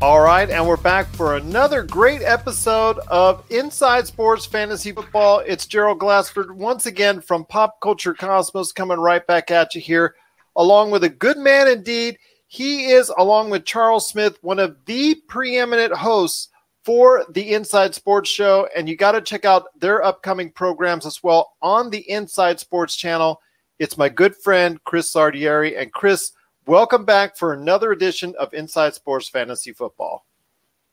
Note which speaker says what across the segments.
Speaker 1: All right, and we're back for another great episode of Inside Sports Fantasy Football. It's Gerald Glassford once again from Pop Culture Cosmos coming right back at you here, along with a good man indeed. He is, along with Charles Smith, one of the preeminent hosts for the Inside Sports Show, and you got to check out their upcoming programs as well on the Inside Sports channel. It's my good friend Chris Sardieri, and Chris Welcome back for another edition of Inside Sports Fantasy Football.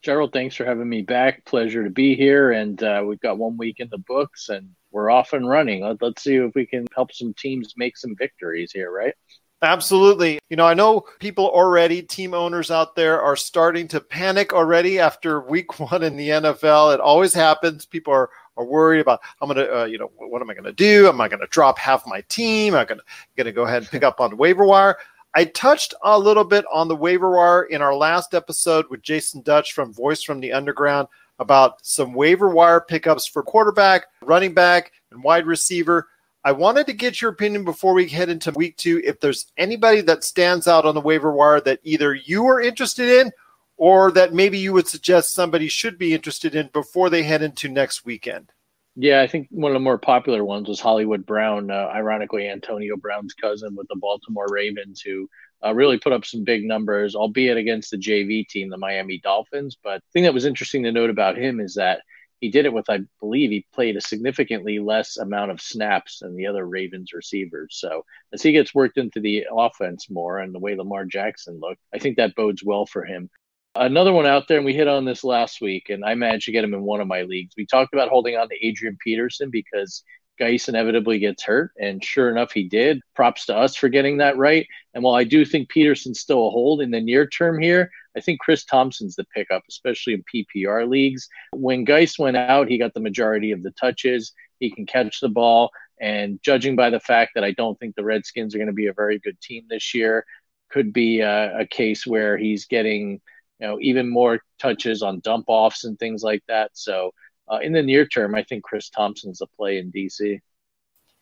Speaker 2: Gerald, thanks for having me back. Pleasure to be here. And uh, we've got one week in the books and we're off and running. Let, us see if we can help some teams make some victories here, right?
Speaker 1: Absolutely. You know, I know people already, team owners out there, are starting to panic already after week one in the NFL. It always happens. People are are worried about I'm going to, uh, you know, what am I going to do? Am I going to drop half my team? I'm I going to go ahead and pick up on the waiver wire? I touched a little bit on the waiver wire in our last episode with Jason Dutch from Voice from the Underground about some waiver wire pickups for quarterback, running back, and wide receiver. I wanted to get your opinion before we head into week two if there's anybody that stands out on the waiver wire that either you are interested in or that maybe you would suggest somebody should be interested in before they head into next weekend.
Speaker 2: Yeah, I think one of the more popular ones was Hollywood Brown, uh, ironically Antonio Brown's cousin with the Baltimore Ravens, who uh, really put up some big numbers, albeit against the JV team, the Miami Dolphins. But the thing that was interesting to note about him is that he did it with, I believe, he played a significantly less amount of snaps than the other Ravens receivers. So as he gets worked into the offense more and the way Lamar Jackson looked, I think that bodes well for him. Another one out there, and we hit on this last week, and I managed to get him in one of my leagues. We talked about holding on to Adrian Peterson because Guice inevitably gets hurt, and sure enough, he did. Props to us for getting that right. And while I do think Peterson's still a hold in the near term here, I think Chris Thompson's the pickup, especially in PPR leagues. When Guice went out, he got the majority of the touches. He can catch the ball. And judging by the fact that I don't think the Redskins are going to be a very good team this year, could be a, a case where he's getting – you know, even more touches on dump offs and things like that. So uh, in the near term, I think Chris Thompson's a play in DC.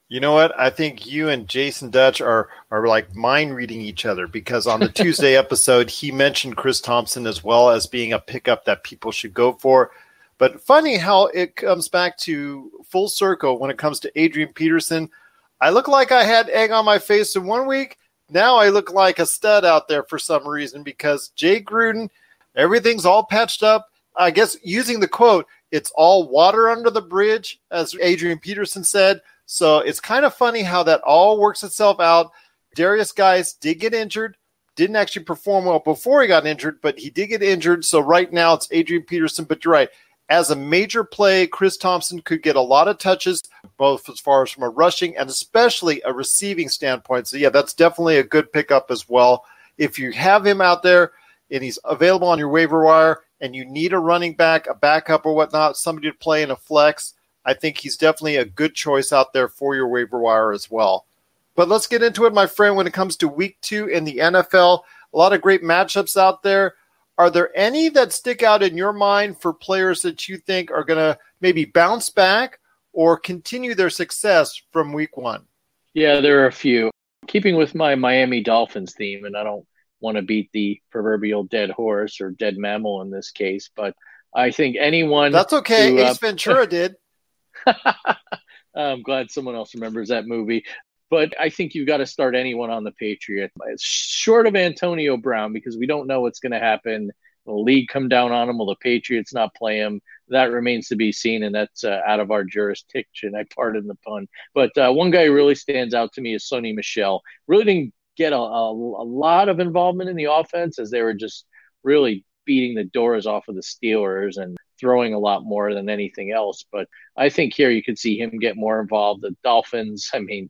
Speaker 1: You know what? I think you and Jason Dutch are are like mind reading each other because on the Tuesday episode he mentioned Chris Thompson as well as being a pickup that people should go for. But funny how it comes back to full circle when it comes to Adrian Peterson. I look like I had egg on my face in one week. Now I look like a stud out there for some reason because Jay Gruden – Everything's all patched up. I guess using the quote, it's all water under the bridge, as Adrian Peterson said. So it's kind of funny how that all works itself out. Derrius Guice did get injured, didn't actually perform well before he got injured, but he did get injured. So right now it's Adrian Peterson. But you're right. As a major play, Chris Thompson could get a lot of touches, both as far as from a rushing and especially a receiving standpoint. So, yeah, that's definitely a good pickup as well. If you have him out there, and he's available on your waiver wire and you need a running back, a backup or whatnot, somebody to play in a flex, I think he's definitely a good choice out there for your waiver wire as well. But let's get into it, my friend, when it comes to week two in the NFL. A lot of great matchups out there. Are there any that stick out in your mind for players that you think are going to maybe bounce back or continue their success from week one?
Speaker 2: Yeah, there are a few. Keeping with my Miami Dolphins theme, and I don't want to beat the proverbial dead horse or dead mammal in this case. But I think anyone.
Speaker 1: That's okay. Who, uh, Ace Ventura did.
Speaker 2: I'm glad someone else remembers that movie. But I think you've got to start anyone on the Patriot, short of Antonio Brown, because we don't know what's going to happen. Will the league come down on him? Will the Patriots not play him? That remains to be seen, and that's uh, out of our jurisdiction. I pardon the pun. But uh, one guy who really stands out to me is Sony Michel. Really didn't get a, a, a lot of involvement in the offense as they were just really beating the doors off of the Steelers and throwing a lot more than anything else. But I think here you could see him get more involved. The Dolphins, I mean,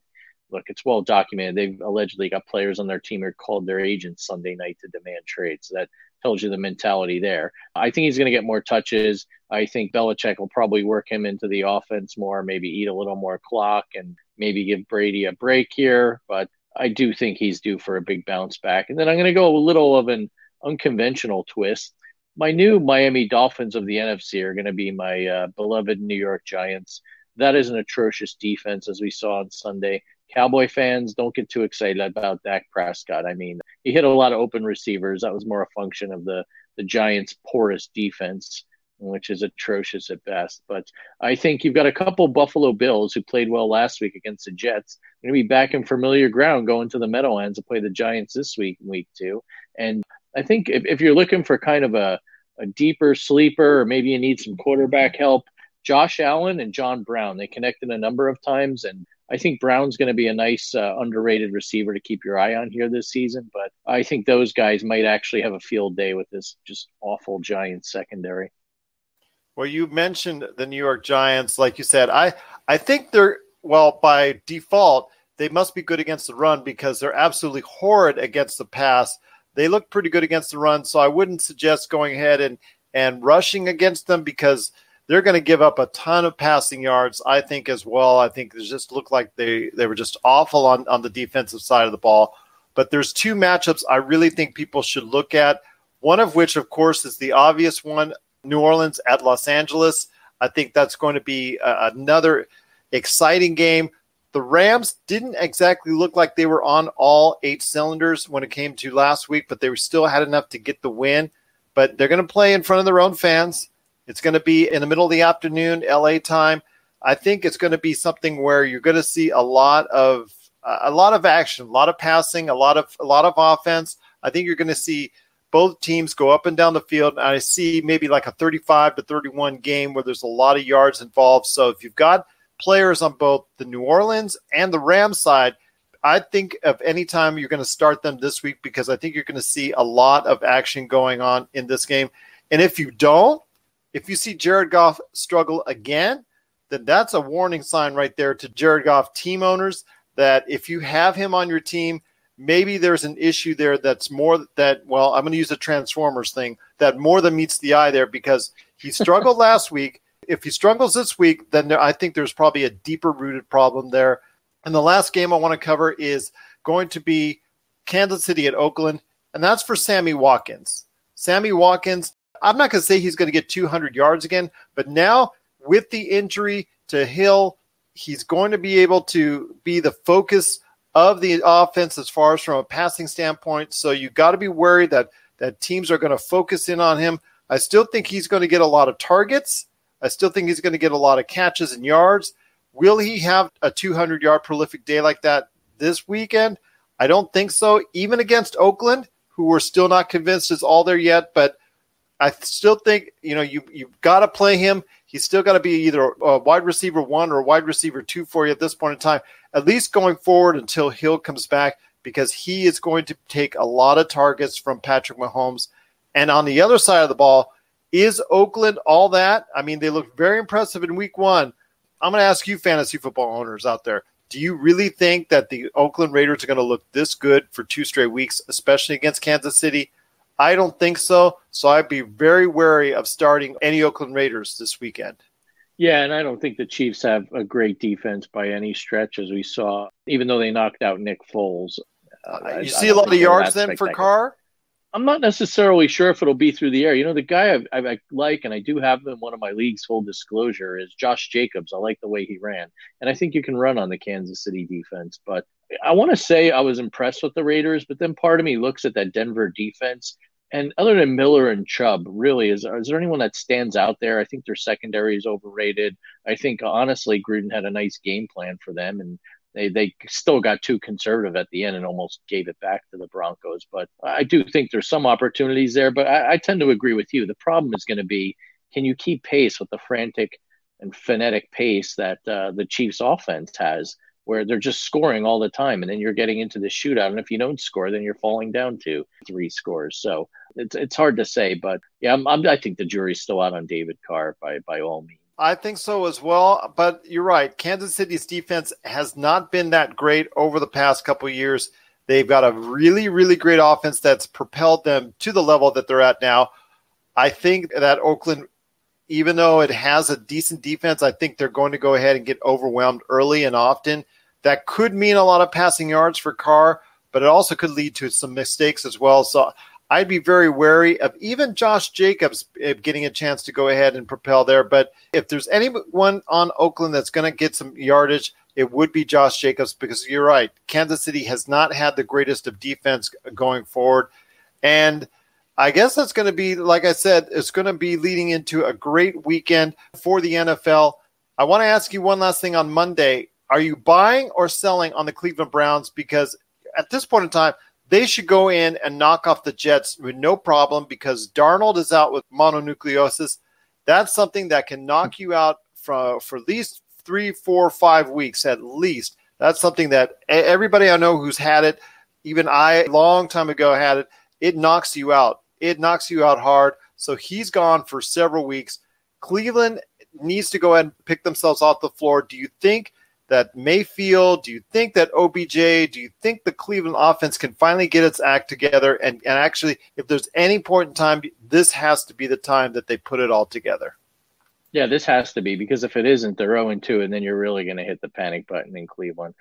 Speaker 2: look, it's well documented. They've allegedly got players on their team who called their agents Sunday night to demand trades. That tells you the mentality there. I think he's going to get more touches. I think Belichick will probably work him into the offense more, maybe eat a little more clock and maybe give Brady a break here. But I do think he's due for a big bounce back. And then I'm going to go a little of an unconventional twist. My new Miami Dolphins of the NFC are going to be my uh, beloved New York Giants. That is an atrocious defense, as we saw on Sunday. Cowboy fans, don't get too excited about Dak Prescott. I mean, he hit a lot of open receivers. That was more a function of the the Giants' porous defense, which is atrocious at best. But I think you've got a couple Buffalo Bills who played well last week against the Jets. Going to be back in familiar ground, going to the Meadowlands to play the Giants this week Week Two. And I think if, if you're looking for kind of a a deeper sleeper, or maybe you need some quarterback help. Josh Allen and John Brown, they connected a number of times, and I think Brown's going to be a nice uh, underrated receiver to keep your eye on here this season. But I think those guys might actually have a field day with this just awful Giants secondary.
Speaker 1: Well, you mentioned the New York Giants, like you said. I I think they're well by default they must be good against the run because they're absolutely horrid against the pass. They look pretty good against the run, so I wouldn't suggest going ahead and and rushing against them because they're going to give up a ton of passing yards. I think as well. I think they just look like they they were just awful on on the defensive side of the ball. But there's two matchups I really think people should look at. One of which, of course, is the obvious one: New Orleans at Los Angeles. I think that's going to be a, another exciting game the Rams didn't exactly look like they were on all eight cylinders when it came to last week, but they still had enough to get the win. But they're going to play in front of their own fans. It's going to be in the middle of the afternoon, LA time. I think it's going to be something where you're going to see a lot of uh, a lot of action, a lot of passing, a lot of a lot of offense. I think you're going to see both teams go up and down the field. And I see maybe like a 35 to 31 game where there's a lot of yards involved. So if you've got players on both the New Orleans and the Rams side. I think of any time you're going to start them this week because I think you're going to see a lot of action going on in this game. And if you don't, if you see Jared Goff struggle again, then that's a warning sign right there to Jared Goff team owners that if you have him on your team, maybe there's an issue there that's more that well, I'm going to use a Transformers thing that more than meets the eye there because he struggled last week. If he struggles this week, then there, I think there's probably a deeper rooted problem there. And the last game I want to cover is going to be Kansas City at Oakland, and that's for Sammy Watkins. Sammy Watkins, I'm not going to say he's going to get 200 yards again, but now with the injury to Hill, he's going to be able to be the focus of the offense as far as from a passing standpoint. So you got to be worried that that teams are going to focus in on him. I still think he's going to get a lot of targets. I still think he's going to get a lot of catches and yards. Will he have a 200 yard prolific day like that this weekend? I don't think so. Even against Oakland, who we're still not convinced is all there yet, but I still think you know you you've got to play him. He's still got to be either a wide receiver one or a wide receiver two for you at this point in time, at least going forward until Hill comes back, because he is going to take a lot of targets from Patrick Mahomes. And on the other side of the ball, is Oakland all that? I mean, they look very impressive in week one. I'm going to ask you, fantasy football owners out there, do you really think that the Oakland Raiders are going to look this good for two straight weeks, especially against Kansas City? I don't think so. So I'd be very wary of starting any Oakland Raiders this weekend.
Speaker 2: Yeah, and I don't think the Chiefs have a great defense by any stretch, as we saw, even though they knocked out Nick Foles.
Speaker 1: Uh, you I, see I a lot of yards then for Carr?
Speaker 2: I'm not necessarily sure if it'll be through the air. You know, the guy I, I, like, and I do have him in one of my leagues, full disclosure, is Josh Jacobs. I like the way he ran. And I think you can run on the Kansas City defense. But I want to say I was impressed with the Raiders, but then part of me looks at that Denver defense. And other than Miller and Chubb, really, is, is there anyone that stands out there? I think their secondary is overrated. I think, honestly, Gruden had a nice game plan for them. And they they still got too conservative at the end and almost gave it back to the Broncos. But I do think there's some opportunities there. But I, I tend to agree with you. The problem is going to be can you keep pace with the frantic and frenetic pace that uh, the Chiefs' offense has, where they're just scoring all the time, and then you're getting into the shootout. And if you don't score, then you're falling down to three scores. So it's it's hard to say. But yeah, I'm, I'm, I think the jury's still out on David Carr by by all means.
Speaker 1: I think so as well. But you're right. Kansas City's defense has not been that great over the past couple years. They've got a really, really great offense that's propelled them to the level that they're at now. I think that Oakland, even though it has a decent defense, I think they're going to go ahead and get overwhelmed early and often. That could mean a lot of passing yards for Carr, but it also could lead to some mistakes as well. So I'd be very wary of even Josh Jacobs eh, getting a chance to go ahead and propel there. But if there's anyone on Oakland that's going to get some yardage, it would be Josh Jacobs because you're right. Kansas City has not had the greatest of defense going forward. And I guess that's going to be, like I said, it's going to be leading into a great weekend for the NFL. I want to ask you one last thing on Monday. Are you buying or selling on the Cleveland Browns? Because at this point in time, they should go in and knock off the Jets with no problem because Darnold is out with mononucleosis. That's something that can knock you out for, for at least three, four, five weeks at least. That's something that everybody I know who's had it, even I a long time ago had it, it knocks you out. It knocks you out hard. So he's gone for several weeks. Cleveland needs to go ahead and pick themselves off the floor. Do you think that Mayfield, do you think that OBJ, do you think the Cleveland offense can finally get its act together? And, and actually, if there's any point in time, this has to be the time that they put it all together.
Speaker 2: Yeah, this has to be because if it isn't, they're 0 2, and then you're really going to hit the panic button in Cleveland.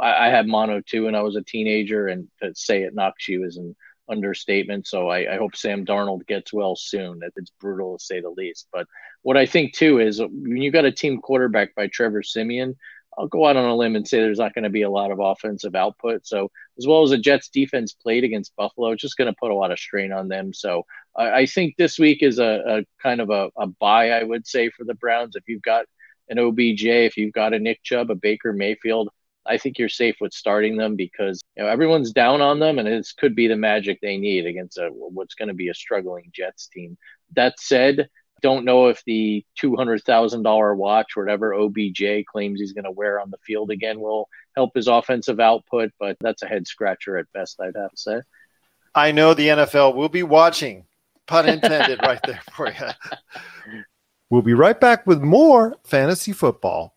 Speaker 2: I, I, had mono too when I was a teenager, and to say it knocks you is an understatement. So I, I hope Sam Darnold gets well soon. It's brutal to say the least. But what I think too is when you got a team quarterback by Trevor Siemian, I'll go out on a limb and say there's not going to be a lot of offensive output. So as well as the Jets defense played against Buffalo, it's just going to put a lot of strain on them. So I, I think this week is a, a kind of a, a buy, I would say, for the Browns. If you've got an OBJ, if you've got a Nick Chubb, a Baker Mayfield, I think you're safe with starting them because you know everyone's down on them, and this could be the magic they need against a, what's going to be a struggling Jets team. That said, don't know if the two hundred thousand dollar watch, whatever OBJ claims he's going to wear on the field again, will help his offensive output, but that's a head scratcher at best, I'd have to say.
Speaker 1: I know the NFL will be watching. Pun intended, right there for you. We'll be right back with more fantasy football.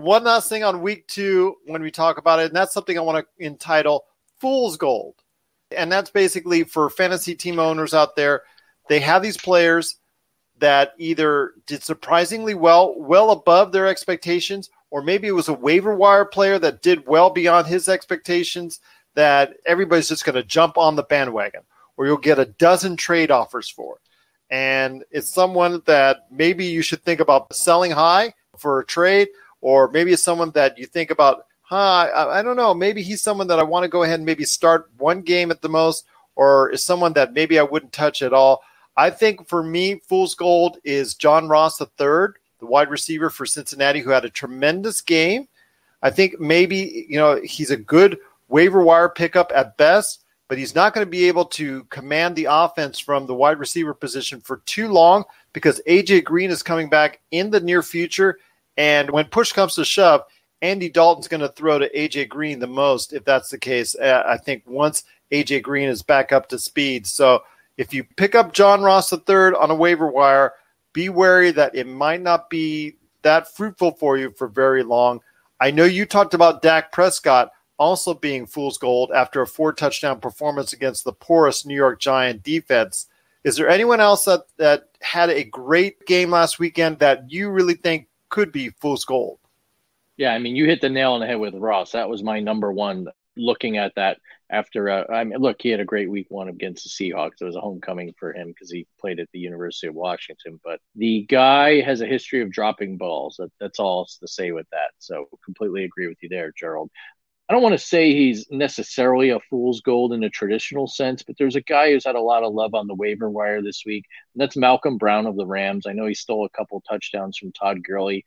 Speaker 1: One last thing on week two when we talk about it, and that's something I want to entitle Fool's Gold. And that's basically for fantasy team owners out there. They have these players that either did surprisingly well, well above their expectations, or maybe it was a waiver wire player that did well beyond his expectations that everybody's just going to jump on the bandwagon, or you'll get a dozen trade offers for. And it's someone that maybe you should think about selling high for a trade, or maybe it's someone that you think about, huh, I, I don't know, maybe he's someone that I want to go ahead and maybe start one game at the most, or is someone that maybe I wouldn't touch at all. I think for me, Fool's Gold is John Ross III, the wide receiver for Cincinnati, who had a tremendous game. I think maybe, you know, he's a good waiver wire pickup at best, but he's not going to be able to command the offense from the wide receiver position for too long because AJ Green is coming back in the near future and when push comes to shove, Andy Dalton's going to throw to AJ Green the most if that's the case. Uh, I think once AJ Green is back up to speed. So if you pick up John Ross III on a waiver wire, be wary that it might not be that fruitful for you for very long. I know you talked about Dak Prescott also being fool's gold after a four touchdown performance against the porous New York Giant defense. Is there anyone else that, that had a great game last weekend that you really think could be fool's gold.
Speaker 2: Yeah, I mean, you hit the nail on the head with Ross. That was my number one. Looking at that after, uh, I mean, look, he had a great week one against the Seahawks. It was a homecoming for him because he played at the University of Washington. But the guy has a history of dropping balls. That, that's all to say with that. So completely agree with you there, Gerald. I don't want to say he's necessarily a fool's gold in a traditional sense, but there's a guy who's had a lot of love on the waiver wire this week, and that's Malcolm Brown of the Rams. I know he stole a couple touchdowns from Todd Gurley.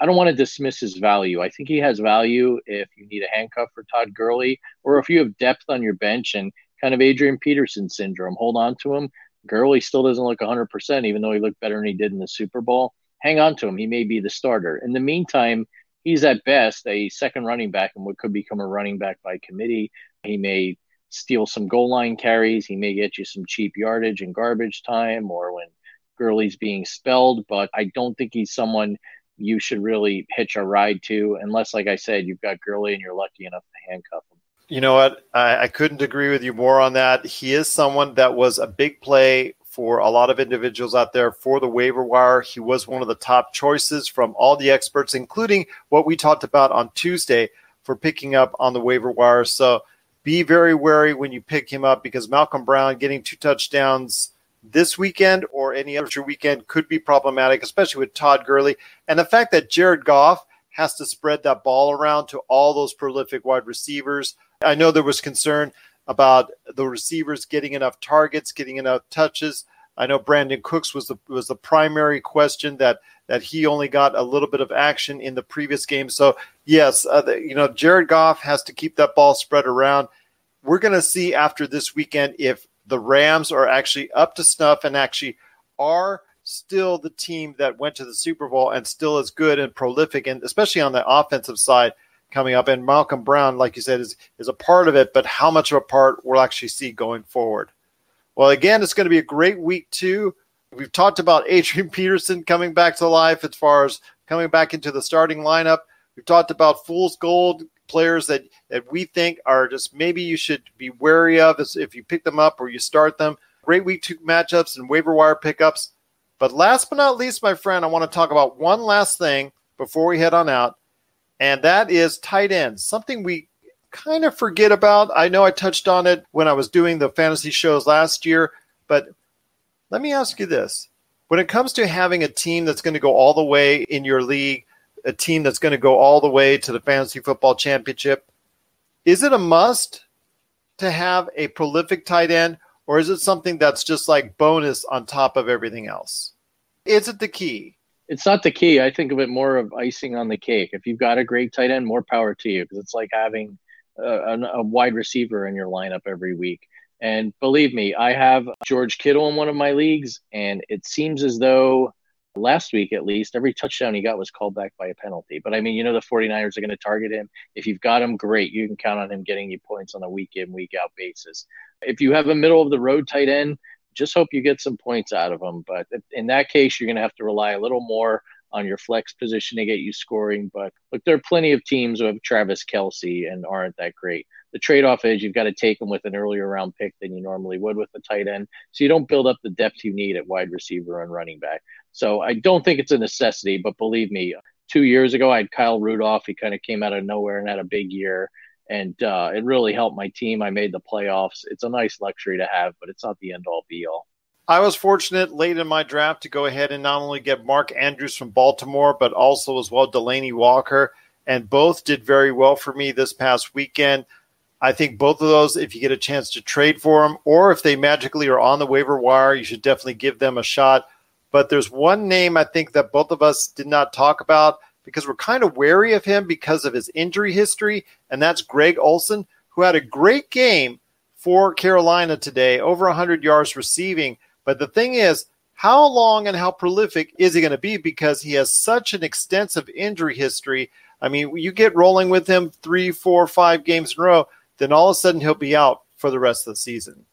Speaker 2: I don't want to dismiss his value. I think he has value if you need a handcuff for Todd Gurley, or if you have depth on your bench and kind of Adrian Peterson syndrome. Hold on to him. Gurley still doesn't look 100%, even though he looked better than he did in the Super Bowl. Hang on to him. He may be the starter. In the meantime, he's at best a second running back and what could become a running back by committee. He may steal some goal line carries. He may get you some cheap yardage and garbage time or when Gurley's being spelled, but I don't think he's someone you should really hitch a ride to, unless, like I said, you've got Gurley and you're lucky enough to handcuff him.
Speaker 1: You know what? I, I couldn't agree with you more on that. He is someone that was a big play for a lot of individuals out there for the waiver wire. He was one of the top choices from all the experts, including what we talked about on Tuesday for picking up on the waiver wire. So be very wary when you pick him up because Malcolm Brown getting two touchdowns this weekend or any other weekend could be problematic, especially with Todd Gurley. And the fact that Jared Goff has to spread that ball around to all those prolific wide receivers. I know there was concern about the receivers getting enough targets, getting enough touches. I know Brandin Cooks was the was the primary question that that he only got a little bit of action in the previous game. So yes, uh, the, you know Jared Goff has to keep that ball spread around. We're going to see after this weekend if the Rams are actually up to snuff and actually are still the team that went to the Super Bowl and still is good and prolific, and especially on the offensive side coming up. And Malcolm Brown, like you said, is is a part of it, but how much of a part we'll actually see going forward. Well, again, it's going to be a great week too. We've talked about Adrian Peterson coming back to life as far as coming back into the starting lineup. We've talked about fool's gold players that, that we think are just maybe you should be wary of if you pick them up or you start them. Great week two matchups and waiver wire pickups. But last but not least, my friend, I want to talk about one last thing before we head on out, and that is tight ends. Something we kind of forget about. I know I touched on it when I was doing the fantasy shows last year, but let me ask you this. When it comes to having a team that's going to go all the way in your league, a team that's going to go all the way to the fantasy football championship, is it a must to have a prolific tight end, or is it something that's just like bonus on top of everything else? Is it the key?
Speaker 2: It's not the key. I think of it more of icing on the cake. If you've got a great tight end, more power to you because it's like having a, a, wide receiver in your lineup every week. And believe me, I have George Kittle in one of my leagues, and it seems as though last week at least, every touchdown he got was called back by a penalty. But I mean, you know, the 49ers are going to target him. If you've got him, great. You can count on him getting you points on a week in, week out basis. If you have a middle of the road tight end, just hope you get some points out of them. But in that case, you're going to have to rely a little more on your flex position to get you scoring. But look, there are plenty of teams who have Travis Kelce and aren't that great. The trade off is you've got to take them with an earlier round pick than you normally would with the tight end. So you don't build up the depth you need at wide receiver and running back. So I don't think it's a necessity, but believe me, two years ago I had Kyle Rudolph. He kind of came out of nowhere and had a big year. And uh, it really helped my team. I made the playoffs. It's a nice luxury to have, but it's not the end all be all.
Speaker 1: I was fortunate late in my draft to go ahead and not only get Mark Andrews from Baltimore, but also as well Delanie Walker, and both did very well for me this past weekend. I think both of those, if you get a chance to trade for them, or if they magically are on the waiver wire, you should definitely give them a shot. But there's one name I think that both of us did not talk about because we're kind of wary of him because of his injury history, and that's Greg Olsen, who had a great game for Carolina today, over 100 yards receiving but the thing is, how long and how prolific is he going to be because he has such an extensive injury history? I mean, you get rolling with him three, four, five games in a row, then all of a sudden he'll be out for the rest of the season.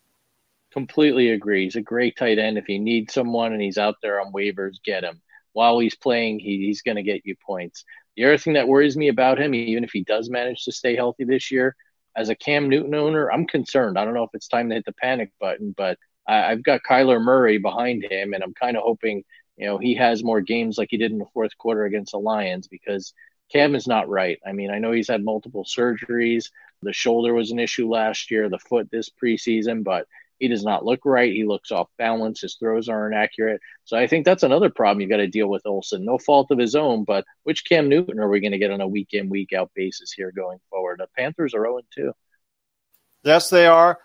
Speaker 2: Completely agree. He's a great tight end. If you need someone and he's out there on waivers, get him. While he's playing, he, he's going to get you points. The other thing that worries me about him, even if he does manage to stay healthy this year, as a Cam Newton owner, I'm concerned. I don't know if it's time to hit the panic button, but I, have got Kyler Murray behind him, and I'm kind of hoping you know he has more games like he did in the fourth quarter against the Lions because Cam is not right. I mean, I know he's had multiple surgeries. The shoulder was an issue last year, the foot this preseason, but he does not look right. He looks off balance. His throws aren't accurate. So I think that's another problem you've got to deal with Olsen. No fault of his own, but which Cam Newton are we going to get on a week in, week out basis here going forward? The Panthers are 0 2.
Speaker 1: Yes, they are.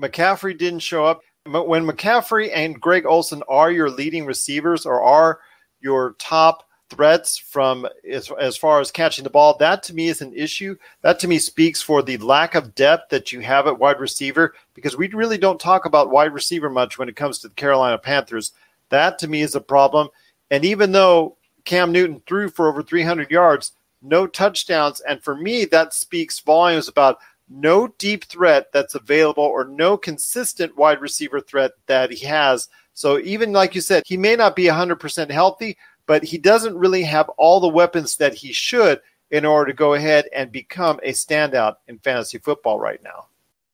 Speaker 1: McCaffrey didn't show up But when McCaffrey and Greg Olsen are your leading receivers or are your top threats from as, as far as catching the ball, that to me is an issue. That to me speaks for the lack of depth that you have at wide receiver because we really don't talk about wide receiver much when it comes to the Carolina Panthers. That to me is a problem. And even though Cam Newton threw for over 300 yards, no touchdowns, and for me that speaks volumes about no deep threat that's available or no consistent wide receiver threat that he has. So even like you said, he may not be 100% healthy, but he doesn't really have all the weapons that he should in order to go ahead and become a standout in fantasy football right now.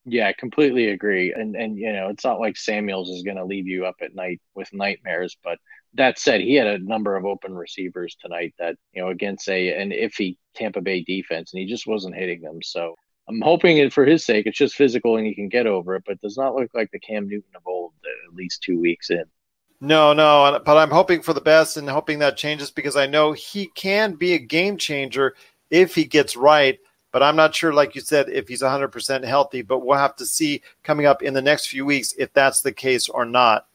Speaker 2: Yeah, I completely agree. And and you know, it's not like Samuels is going to leave you up at night with nightmares, but that said, he had a number of open receivers tonight that, you know, against a an iffy Tampa Bay defense and he just wasn't hitting them. So I'm hoping it for his sake it's just physical and he can get over it, but does not look like the Cam Newton of old at least 2 weeks in.
Speaker 1: No, no, but I'm hoping for the best and hoping that changes because I know he can be a game changer if he gets right. But I'm not sure, like you said, if he's 100% healthy. But we'll have to see coming up in the next few weeks if that's the case or not.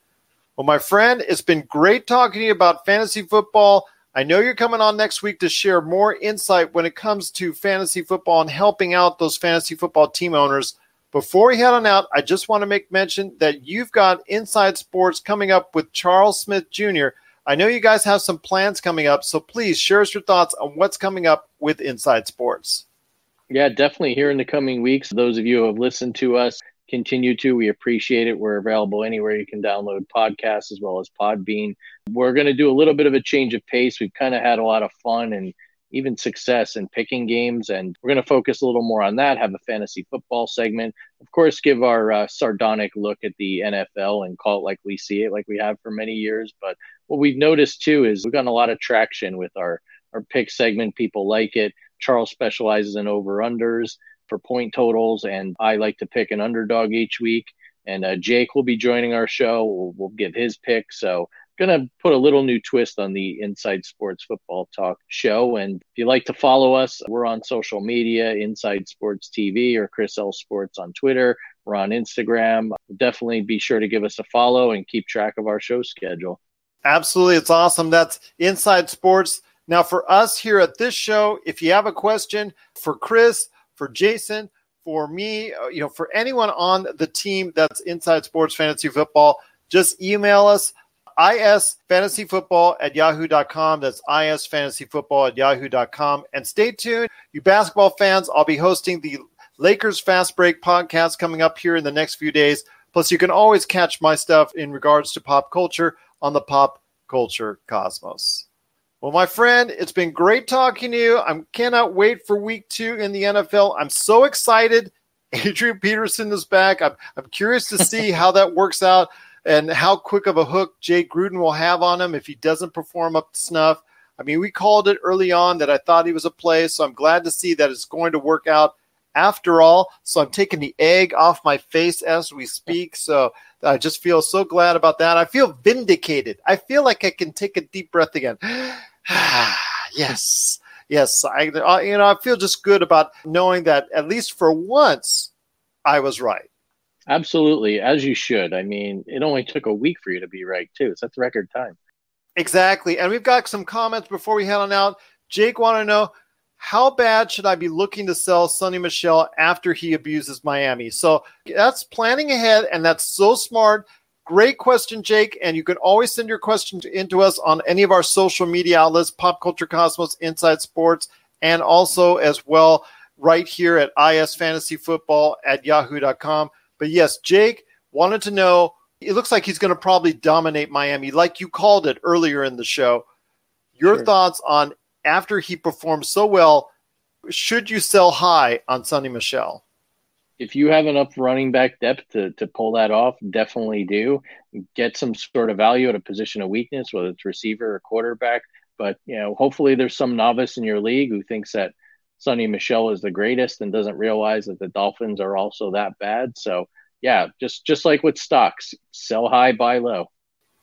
Speaker 1: Well, my friend, it's been great talking to you about fantasy football. I know you're coming on next week to share more insight when it comes to fantasy football and helping out those fantasy football team owners. Before we head on out, I just want to make mention that you've got Inside Sports coming up with Charles Smith Jr. I know you guys have some plans coming up, so please share us your thoughts on what's coming up with Inside Sports.
Speaker 2: Yeah, definitely here in the coming weeks. Those of you who have listened to us, continue to. We appreciate it. We're available anywhere you can download podcasts as well as Podbean. We're going to do a little bit of a change of pace. We've kind of had a lot of fun and even success in picking games. And we're going to focus a little more on that, have a fantasy football segment. Of course, give our uh, sardonic look at the NFL and call it like we see it, like we have for many years. But what we've noticed too is we've gotten a lot of traction with our, our pick segment. People like it. Charles specializes in over unders for point totals, and I like to pick an underdog each week. And uh, Jake will be joining our show. We'll, we'll give his pick. So going to put a little new twist on the Inside Sports Football Talk show. And if you like to follow us, we're on social media, Inside Sports TV or Chris L Sports on Twitter. We're on Instagram. Definitely be sure to give us a follow and keep track of our show schedule.
Speaker 1: Absolutely. It's awesome. That's Inside Sports. Now, for us here at this show, if you have a question for Chris, for Jason, for me, uh, you know, for anyone on the team that's Inside Sports Fantasy Football, just email us isfantasyfootball at yahoo.com. That's isfantasyfootball at yahoo.com. And stay tuned, you basketball fans. I'll be hosting the Lakers Fast Break podcast coming up here in the next few days. Plus, you can always catch my stuff in regards to pop culture on the Pop Culture Cosmos. Well, my friend, it's been great talking to you. I cannot wait for week two in the NFL. I'm so excited. Adrian Peterson is back. I'm, I'm curious to see how that works out and how quick of a hook Jay Gruden will have on him if he doesn't perform up to snuff. I mean, we called it early on that I thought he was a play, so I'm glad to see that it's going to work out after all. So I'm taking the egg off my face as we speak. So I just feel so glad about that. I feel vindicated. I feel like I can take a deep breath again. yes. Yes, I uh, you know I feel just good about knowing that at least for once I was right.
Speaker 2: Absolutely, as you should. I mean, it only took a week for you to be right too. So that's record time.
Speaker 1: Exactly. And we've got some comments before we head on out. Jake want to know how bad should I be looking to sell Sony Michel after he abuses Miami? So that's planning ahead, and that's so smart. Great question, Jake. And you can always send your questions into us on any of our social media outlets, Pop Culture Cosmos, Inside Sports, and also as well right here at IS Fantasy Football at yahoo.com. But yes, Jake wanted to know. It looks like he's going to probably dominate Miami, like you called it earlier in the show. Your sure. thoughts on after he performed so well? Should you sell high on Sony Michel?
Speaker 2: If you have enough running back depth to, to pull that off, definitely do. Get some sort of value at a position of weakness, whether it's receiver or quarterback. But you know, hopefully there's some novice in your league who thinks that Sony Michel is the greatest and doesn't realize that the Dolphins are also that bad. So yeah, just just like with stocks, sell high, buy low.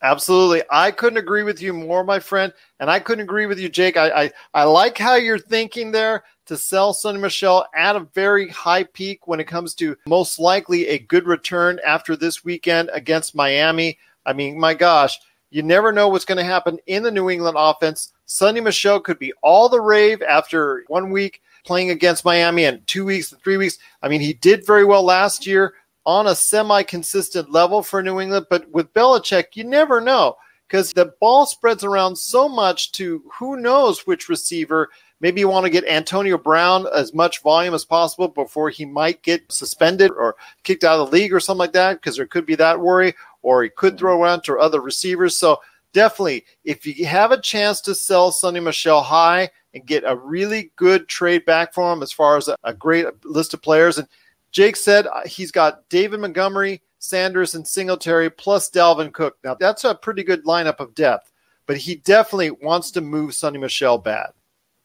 Speaker 1: Absolutely. I couldn't agree with you more, my friend. And I couldn't agree with you, Jake. I, I, I like how you're thinking there to sell Sony Michelle at a very high peak when it comes to most likely a good return after this weekend against Miami. I mean, my gosh, you never know what's going to happen in the New England offense. Sony Michel could be all the rave after one week playing against Miami and two weeks and three weeks. I mean, he did very well last year on a semi consistent level for New England, but with Belichick, you never know because the ball spreads around so much to who knows which receiver. Maybe you want to get Antonio Brown as much volume as possible before he might get suspended or kicked out of the league or something like that, because there could be that worry, or he could throw around to other receivers. So definitely, if you have a chance to sell Sony Michel high and get a really good trade back for him as far as a, a great list of players, and Jake said uh, he's got David Montgomery, Sanders, and Singletary plus Dalvin Cook. Now that's a pretty good lineup of depth, but he definitely wants to move Sony Michel bad.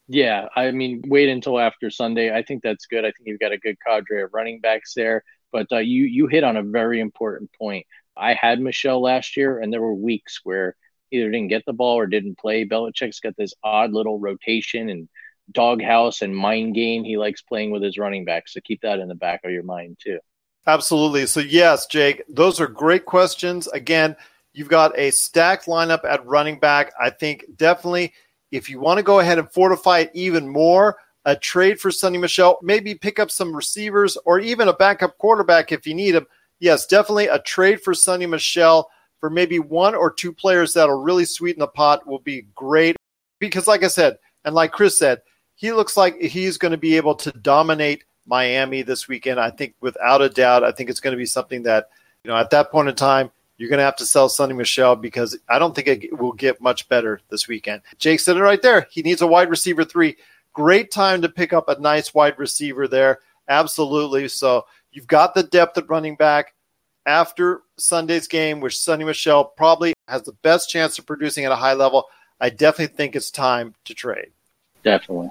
Speaker 2: Yeah, I mean, wait until after Sunday. I think that's good. I think you've got a good cadre of running backs there. But uh, you you hit on a very important point. I had Michel last year, and there were weeks where either didn't get the ball or didn't play. Belichick's got this odd little rotation and doghouse and mind game he likes playing with his running backs. So keep that in the back of your mind too.
Speaker 1: Absolutely. So yes, Jake, those are great questions. Again, you've got a stacked lineup at running back. I think definitely if you want to go ahead and fortify it even more, a trade for Sony Michel, maybe pick up some receivers or even a backup quarterback if you need him. Yes, definitely a trade for Sony Michel for maybe one or two players that'll really sweeten the pot will be great. Because, like I said, and like Chris said, he looks like he's going to be able to dominate Miami this weekend. I think without a doubt, I think it's going to be something that, you know, at that point in time, you're going to have to sell Sony Michel because I don't think it will get much better this weekend. Jake said it right there. He needs a wide receiver three. Great time to pick up a nice wide receiver there. Absolutely. So you've got the depth at running back after Sunday's game, which Sony Michel probably has the best chance of producing at a high level. I definitely think it's time to trade.
Speaker 2: Definitely.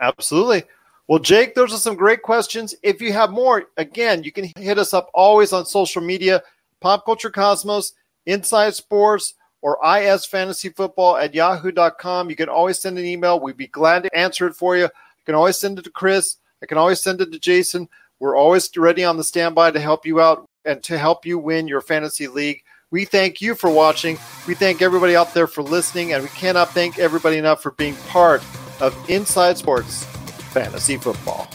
Speaker 1: Absolutely. Well, Jake, those are some great questions. If you have more, again, you can hit us up always on social media. Pop Culture Cosmos, Inside Sports, or IS Fantasy Football at yahoo.com. You can always send an email. We'd be glad to answer it for you. You can always send it to Chris. I can always send it to Jason. We're always ready on the standby to help you out and to help you win your fantasy league. We thank you for watching. We thank everybody out there for listening, and we cannot thank everybody enough for being part of Inside Sports Fantasy Football.